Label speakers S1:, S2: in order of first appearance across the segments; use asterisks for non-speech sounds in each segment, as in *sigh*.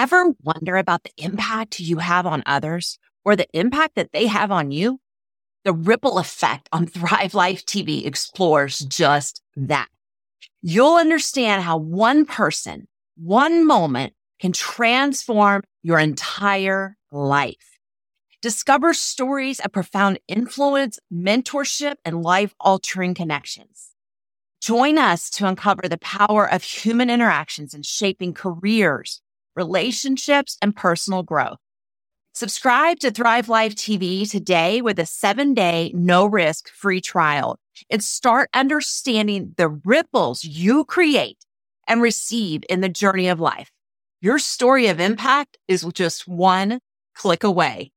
S1: Ever wonder about the impact you have on others or the impact that they have on you? The ripple effect on *laughs* Thrive Life TV explores just that. You'll understand how one person, one moment can transform your entire life. Discover stories of profound influence, mentorship, and life altering connections. Join us to uncover the power of human interactions in shaping careers, relationships, and personal growth. Subscribe to Thrive Life TV today with a seven day, no risk free trial and start understanding the ripples you create and receive in the journey of life. Your story of impact is just one click away.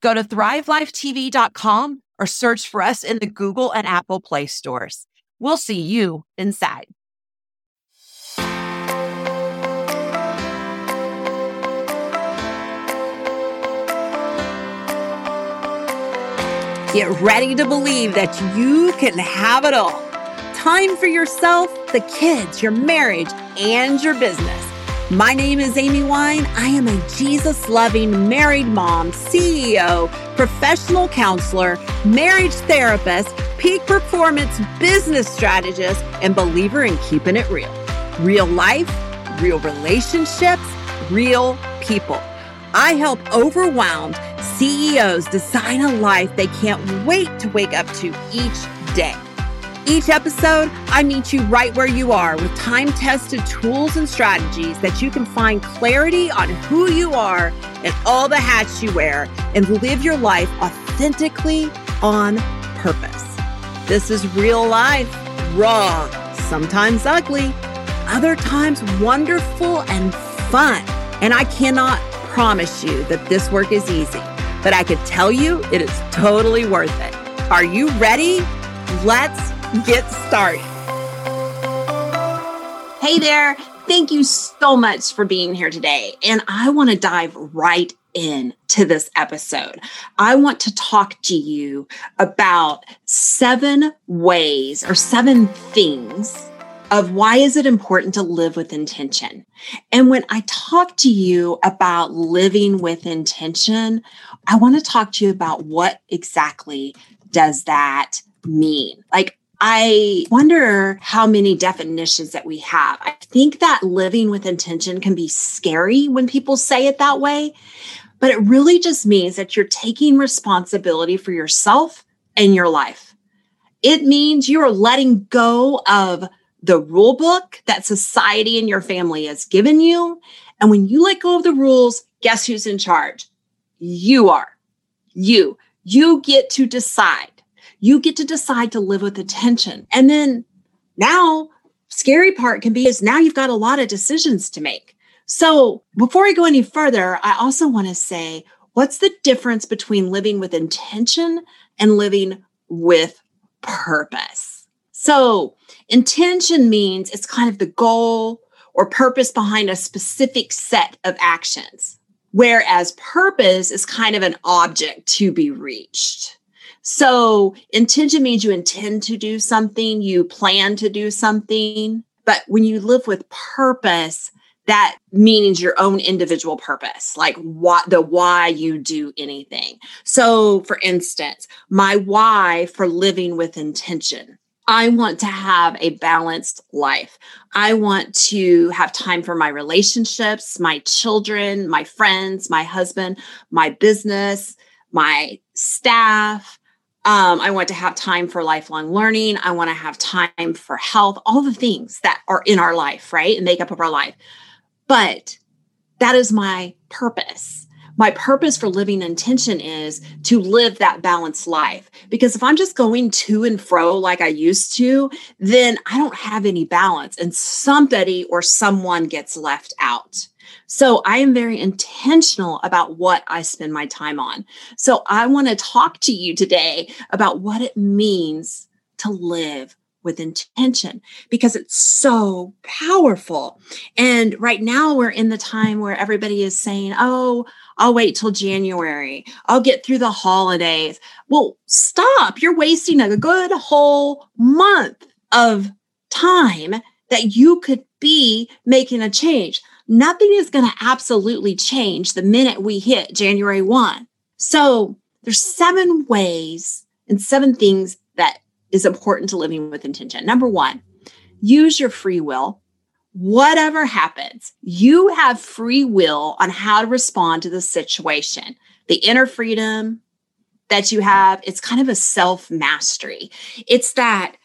S1: Go to thrivelifetv.com or search for us in the Google and Apple Play stores. We'll see you inside. Get ready to believe that you can have it all. Time for yourself, the kids, your marriage, and your business. My name is Amy Wine. I am a Jesus loving married mom, CEO, professional counselor, marriage therapist, peak performance business strategist, and believer in keeping it real. Real life, real relationships, real people. I help overwhelmed CEOs design a life they can't wait to wake up to each day. Each episode, I meet you right where you are with time tested tools and strategies that you can find clarity on who you are and all the hats you wear and live your life authentically on purpose. This is real life, raw, sometimes ugly, other times wonderful and fun. And I cannot promise you that this work is easy, but I can tell you it is totally worth it. Are you ready? Let's get started. Hey there. Thank you so much for being here today. And I want to dive right in to this episode. I want to talk to you about seven ways or seven things of why is it important to live with intention. And when I talk to you about living with intention, I want to talk to you about what exactly does that mean? Like I wonder how many definitions that we have. I think that living with intention can be scary when people say it that way, but it really just means that you're taking responsibility for yourself and your life. It means you're letting go of the rule book that society and your family has given you. And when you let go of the rules, guess who's in charge? You are. You. You get to decide you get to decide to live with attention. And then now, scary part can be is now you've got a lot of decisions to make. So before I go any further, I also want to say, what's the difference between living with intention and living with purpose? So intention means it's kind of the goal or purpose behind a specific set of actions. Whereas purpose is kind of an object to be reached. So intention means you intend to do something, you plan to do something. But when you live with purpose, that means your own individual purpose, like what the why you do anything. So, for instance, my why for living with intention. I want to have a balanced life. I want to have time for my relationships, my children, my friends, my husband, my business, my staff, um, I want to have time for lifelong learning. I want to have time for health, all the things that are in our life, right? And make up of our life. But that is my purpose. My purpose for living intention is to live that balanced life. Because if I'm just going to and fro like I used to, then I don't have any balance and somebody or someone gets left out. So I am very intentional about what I spend my time on. So I want to talk to you today about what it means to live with intention because it's so powerful. And right now we're in the time where everybody is saying, oh, I'll wait till January. I'll get through the holidays. Well, stop. You're wasting a good whole month of time that you could be making a change nothing is going to absolutely change the minute we hit January 1. So there's seven ways and seven things that is important to living with intention. Number one, use your free will. Whatever happens, you have free will on how to respond to the situation. The inner freedom that you have, it's kind of a self mastery. It's that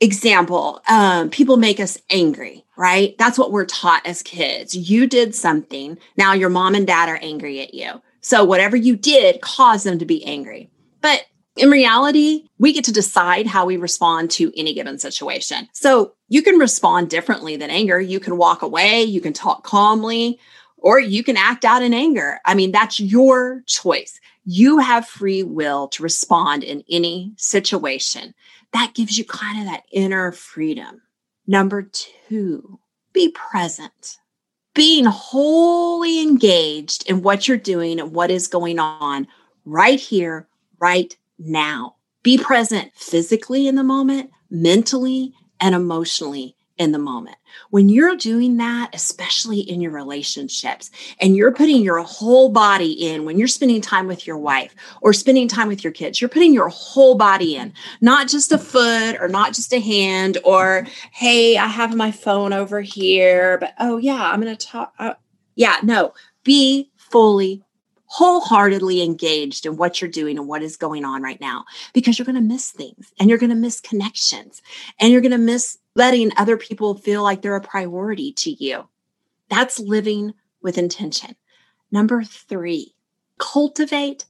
S1: example um, people make us angry right that's what we're taught as kids you did something now your mom and dad are angry at you so whatever you did caused them to be angry but in reality we get to decide how we respond to any given situation. So you can respond differently than anger. You can walk away you can talk calmly or you can act out in anger. I mean that's your choice. You have free will to respond in any situation. That gives you kind of that inner freedom. Number two, be present. Being wholly engaged in what you're doing and what is going on right here, right now. Be present physically in the moment, mentally, and emotionally in the moment. When you're doing that, especially in your relationships, and you're putting your whole body in when you're spending time with your wife or spending time with your kids, you're putting your whole body in, not just a foot or not just a hand or, hey, I have my phone over here, but oh, yeah, I'm going to talk. Uh, yeah, no, be fully wholeheartedly engaged in what you're doing and what is going on right now because you're going to miss things and you're going to miss connections and you're going to miss letting other people feel like they're a priority to you. That's living with intention. Number three, cultivate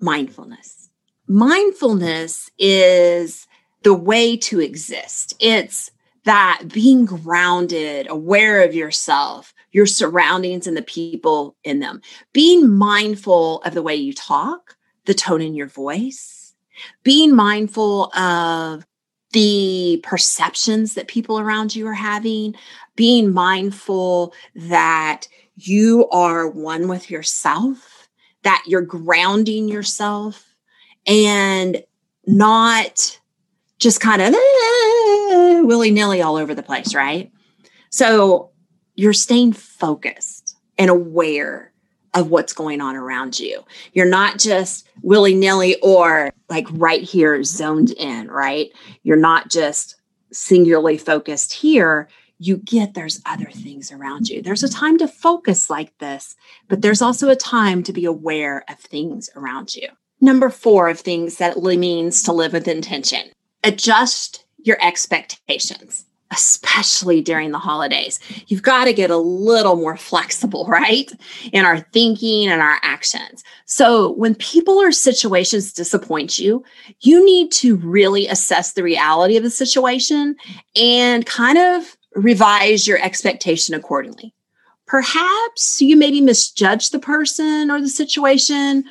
S1: mindfulness. Mindfulness is the way to exist. It's that being grounded, aware of yourself, your surroundings, and the people in them. Being mindful of the way you talk, the tone in your voice, being mindful of the perceptions that people around you are having, being mindful that you are one with yourself, that you're grounding yourself and not just kind of *laughs* eh, willy nilly all over the place, right? So you're staying focused and aware of what's going on around you. You're not just willy nilly or like right here zoned in, right? You're not just singularly focused here. You get there's other things around you. There's a time to focus like this, but there's also a time to be aware of things around you. Number four of things that means to live with intention adjust your expectations especially during the holidays. You've got to get a little more flexible, *laughs* right? In our thinking and our actions. So when people or situations disappoint you, you need to really assess the reality of the situation and kind of revise your expectation accordingly. Perhaps you maybe misjudge the person or the situation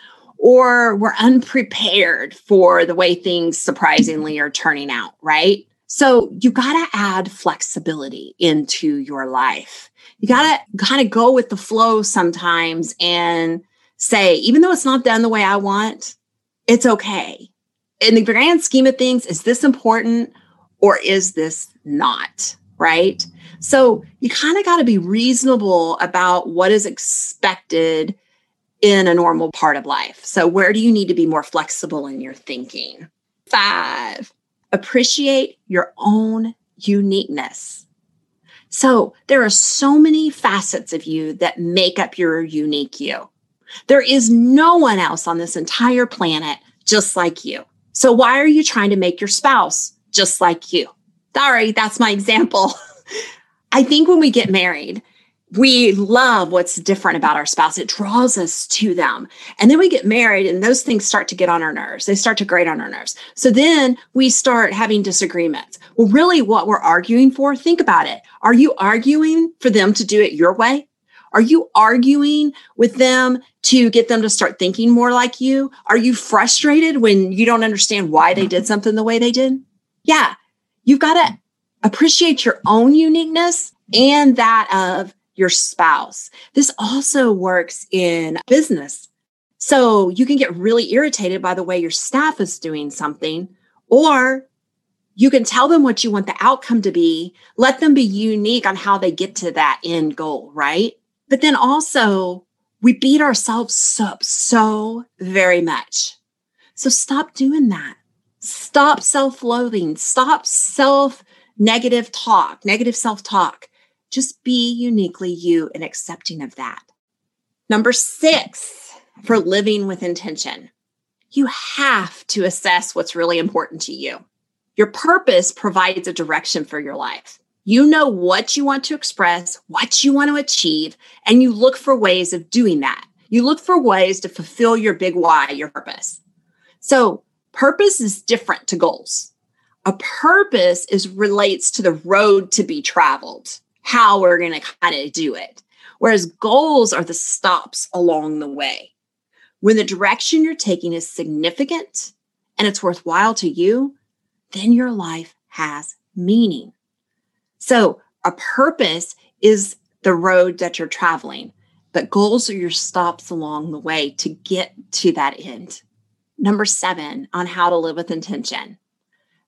S1: or we're unprepared for the way things surprisingly are turning out, right? So you got to add flexibility into your life. You got to kind of go with the flow sometimes and say, even though it's not done the way I want, it's okay. In the grand scheme of things, is this important or is this not? Right. So you kind of got to be reasonable about what is expected in a normal part of life. So, where do you need to be more flexible in your thinking? Five, appreciate your own uniqueness. So there are so many facets of you that make up your unique you. There is no one else on this entire planet just like you. So why are you trying to make your spouse just like you? Sorry, that's my example. *laughs* I think when we get married, we love what's different about our spouse. It draws us to them. And then we get married and those things start to get on our nerves. They start to grate on our nerves. So then we start having disagreements. Well, really, what we're arguing for, think about it. Are you arguing for them to do it your way? Are you arguing with them to get them to start thinking more like you? Are you frustrated when you don't understand why they did something the way they did? Yeah, you've got to appreciate your own uniqueness and that of your spouse. This also works in business. So you can get really irritated by the way your staff is doing something, or You can tell them what you want the outcome to be. Let them be unique on how they get to that end goal, right? But then also, we beat ourselves up so very much. So stop doing that. Stop self loathing. Stop self negative talk, negative self talk. Just be uniquely you and accepting of that. Number six, for living with intention, you have to assess what's really important to you. Your purpose provides a direction for your life. You know what you want to express, what you want to achieve, and you look for ways of doing that. You look for ways to fulfill your big why, your purpose. So, purpose is different to goals. A purpose is relates to the road to be traveled, how we're going to kind of do it. Whereas goals are the stops along the way. When the direction you're taking is significant and it's worthwhile to you, then your life has meaning. So, a purpose is the road that you're traveling, but goals are your stops along the way to get to that end. Number seven on how to live with intention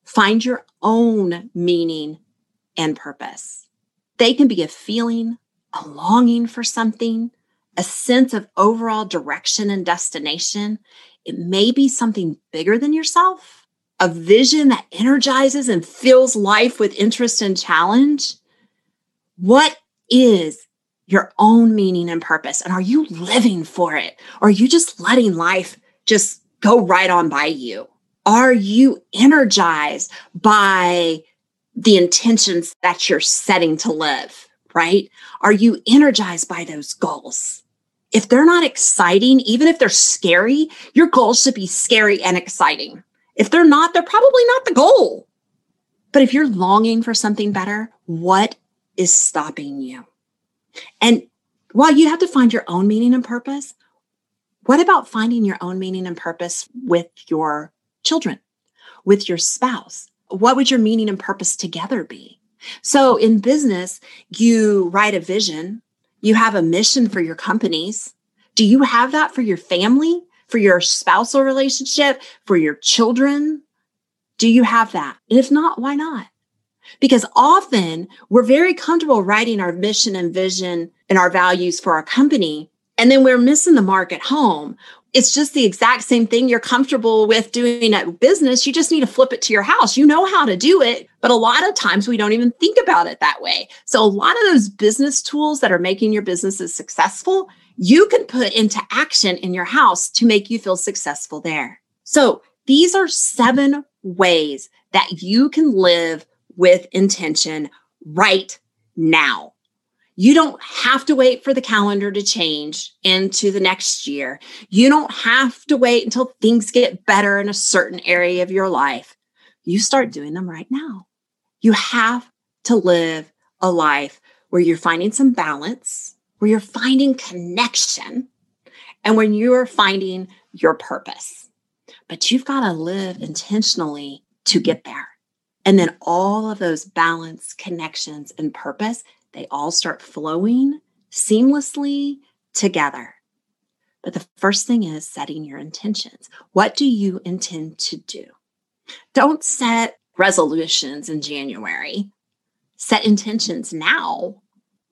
S1: find your own meaning and purpose. They can be a feeling, a longing for something, a sense of overall direction and destination. It may be something bigger than yourself a vision that energizes and fills life with interest and challenge? What is your own meaning and purpose? And are you living for it? Or are you just letting life just go right on by you? Are you energized by the intentions that you're setting to live, right? Are you energized by those goals? If they're not exciting, even if they're scary, your goals should be scary and exciting. If they're not, they're probably not the goal. But if you're longing for something better, what is stopping you? And while you have to find your own meaning and purpose, what about finding your own meaning and purpose with your children, with your spouse? What would your meaning and purpose together be? So in business, you write a vision, you have a mission for your companies. Do you have that for your family? for your spousal relationship, for your children? Do you have that? And if not, why not? Because often we're very comfortable writing our mission and vision and our values for our company. And then we're missing the mark at home. It's just the exact same thing you're comfortable with doing at business. You just need to flip it to your house. You know how to do it, but a lot of times we don't even think about it that way. So, a lot of those business tools that are making your businesses successful, you can put into action in your house to make you feel successful there. So, these are seven ways that you can live with intention right now. You don't have to wait for the calendar to change into the next year. You don't have to wait until things get better in a certain area of your life. You start doing them right now. You have to live a life where you're finding some balance where you're finding connection and when you're finding your purpose. But you've got to live intentionally to get there. And then all of those balance, connections, and purpose, they all start flowing seamlessly together. But the first thing is setting your intentions. What do you intend to do? Don't set resolutions in January. Set intentions now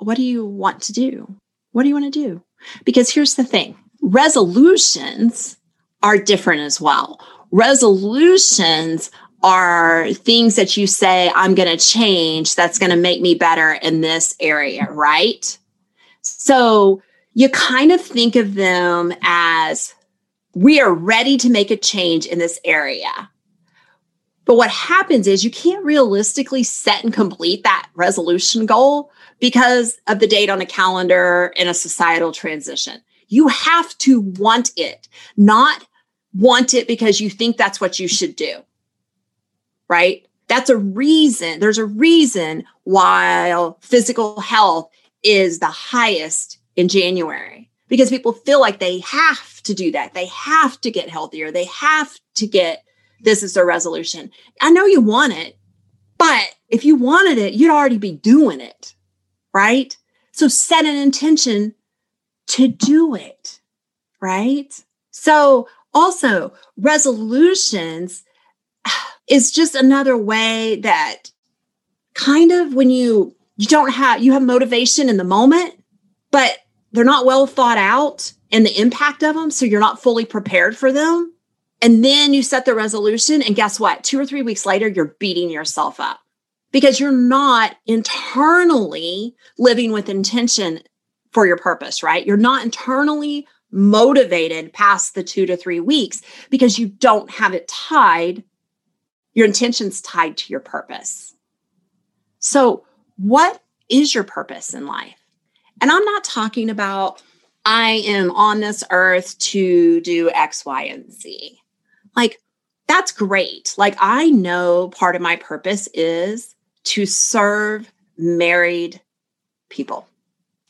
S1: what do you want to do? What do you want to do? Because here's the thing resolutions are different as well. Resolutions are things that you say, I'm going to change that's going to make me better in this area, right? So you kind of think of them as we are ready to make a change in this area. But what happens is you can't realistically set and complete that resolution goal because of the date on a calendar and a societal transition. You have to want it, not want it because you think that's what you should do. Right? That's a reason. There's a reason why physical health is the highest in January because people feel like they have to do that. They have to get healthier. They have to get this is their resolution. I know you want it, but if you wanted it, you'd already be doing it, right? So set an intention to do it, right? So also resolutions is just another way that kind of when you you don't have you have motivation in the moment, but they're not well thought out and the impact of them, so you're not fully prepared for them. And then you set the resolution, and guess what? Two or three weeks later, you're beating yourself up because you're not internally living with intention for your purpose, right? You're not internally motivated past the two to three weeks because you don't have it tied, your intention's tied to your purpose. So, what is your purpose in life? And I'm not talking about I am on this earth to do X, Y, and Z. Like, that's great. Like, I know part of my purpose is to serve married people.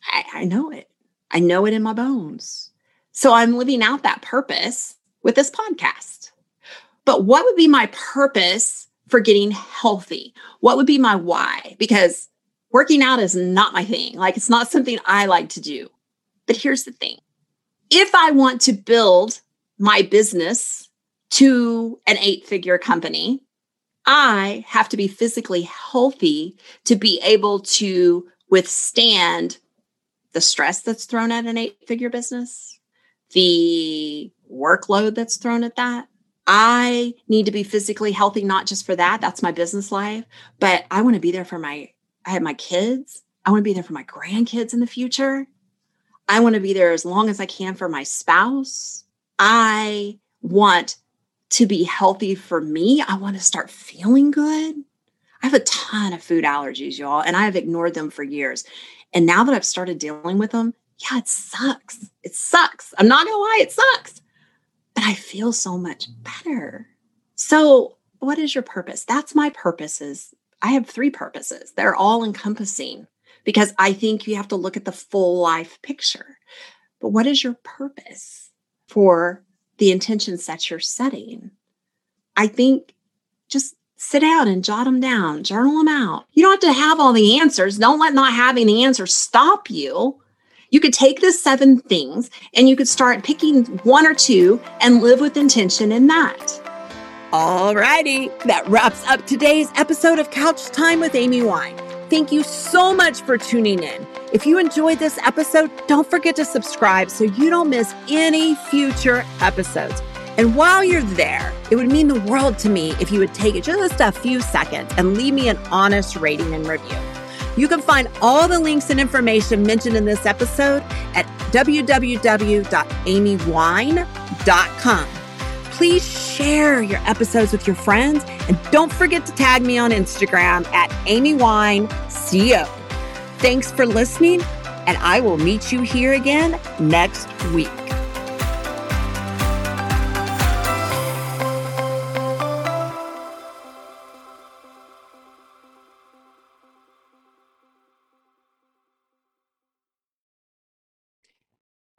S1: I, I know it. I know it in my bones. So I'm living out that purpose with this podcast. But what would be my purpose for getting healthy? What would be my why? Because working out is not my thing. Like it's not something I like to do. But here's the thing if I want to build my business to an eight figure company, I have to be physically healthy to be able to withstand the stress that's thrown at an eight figure business, the workload that's thrown at that. I need to be physically healthy, not just for that. That's my business life, but I want to be there for my, I have my kids. I want to be there for my grandkids in the future. I want to be there as long as I can for my spouse. I want to be healthy for me. I want to start feeling good. I have a ton of food allergies, y'all, and I have ignored them for years. And now that I've started dealing with them, yeah, it sucks. It sucks. I'm not to lie, it sucks. But I feel so much better. So, what is your purpose? That's my purposes. I have three purposes. They're all encompassing because I think you have to look at the full life picture. But what is your purpose for the intentions that you're setting? I think just sit down and jot them down, journal them out. You don't have to have all the answers. Don't let not having the answers stop you. You could take the seven things and you could start picking one or two and live with intention in that. All righty, that wraps up today's episode of Couch Time with Amy Wine. Thank you so much for tuning in. If you enjoyed this episode, don't forget to subscribe so you don't miss any future episodes. And while you're there, it would mean the world to me if you would take just a few seconds and leave me an honest rating and review. You can find all the links and information mentioned in this episode at www.amywine.com. Please share your episodes with your friends and don't forget to tag me on Instagram at AmyWineCO. Thanks for listening, and I will meet you here again next week.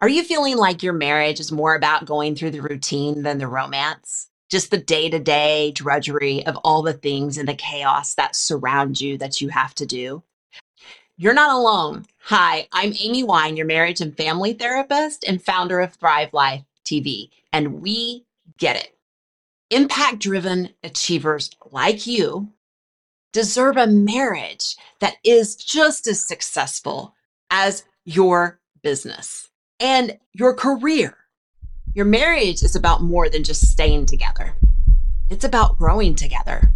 S1: Are you feeling like your marriage is more about going through the routine than the romance? Just the day to day drudgery of all the things and the chaos that surround you that you have to do? You're not alone. Hi, I'm Amy Wine, your marriage and family therapist and founder of Thrive Life TV, and we get it. Impact driven achievers like you deserve a marriage that is just as successful as your business and your career. Your marriage is about more than just staying together. It's about growing together,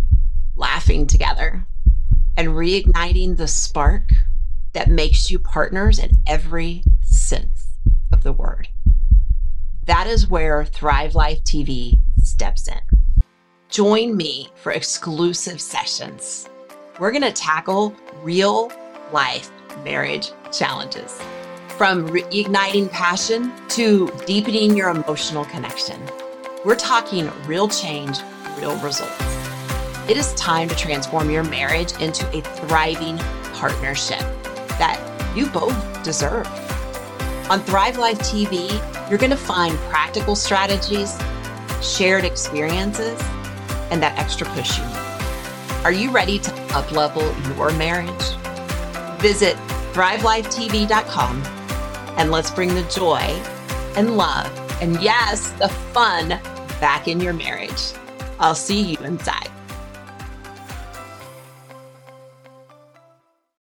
S1: laughing together, and reigniting the spark that makes you partners in every sense of the word. That is where Thrive Life TV steps in. Join me for exclusive sessions. We're going to tackle real life marriage challenges from reigniting passion to deepening your emotional connection. We're talking real change, real results. It is time to transform your marriage into a thriving partnership that you both deserve. On Thrive Life TV, you're going to find practical strategies, shared experiences, and that extra push you need. Are you ready to uplevel your marriage? Visit thrivelifetv.com and let's bring the joy and love and yes, the fun back in your marriage. I'll see you inside.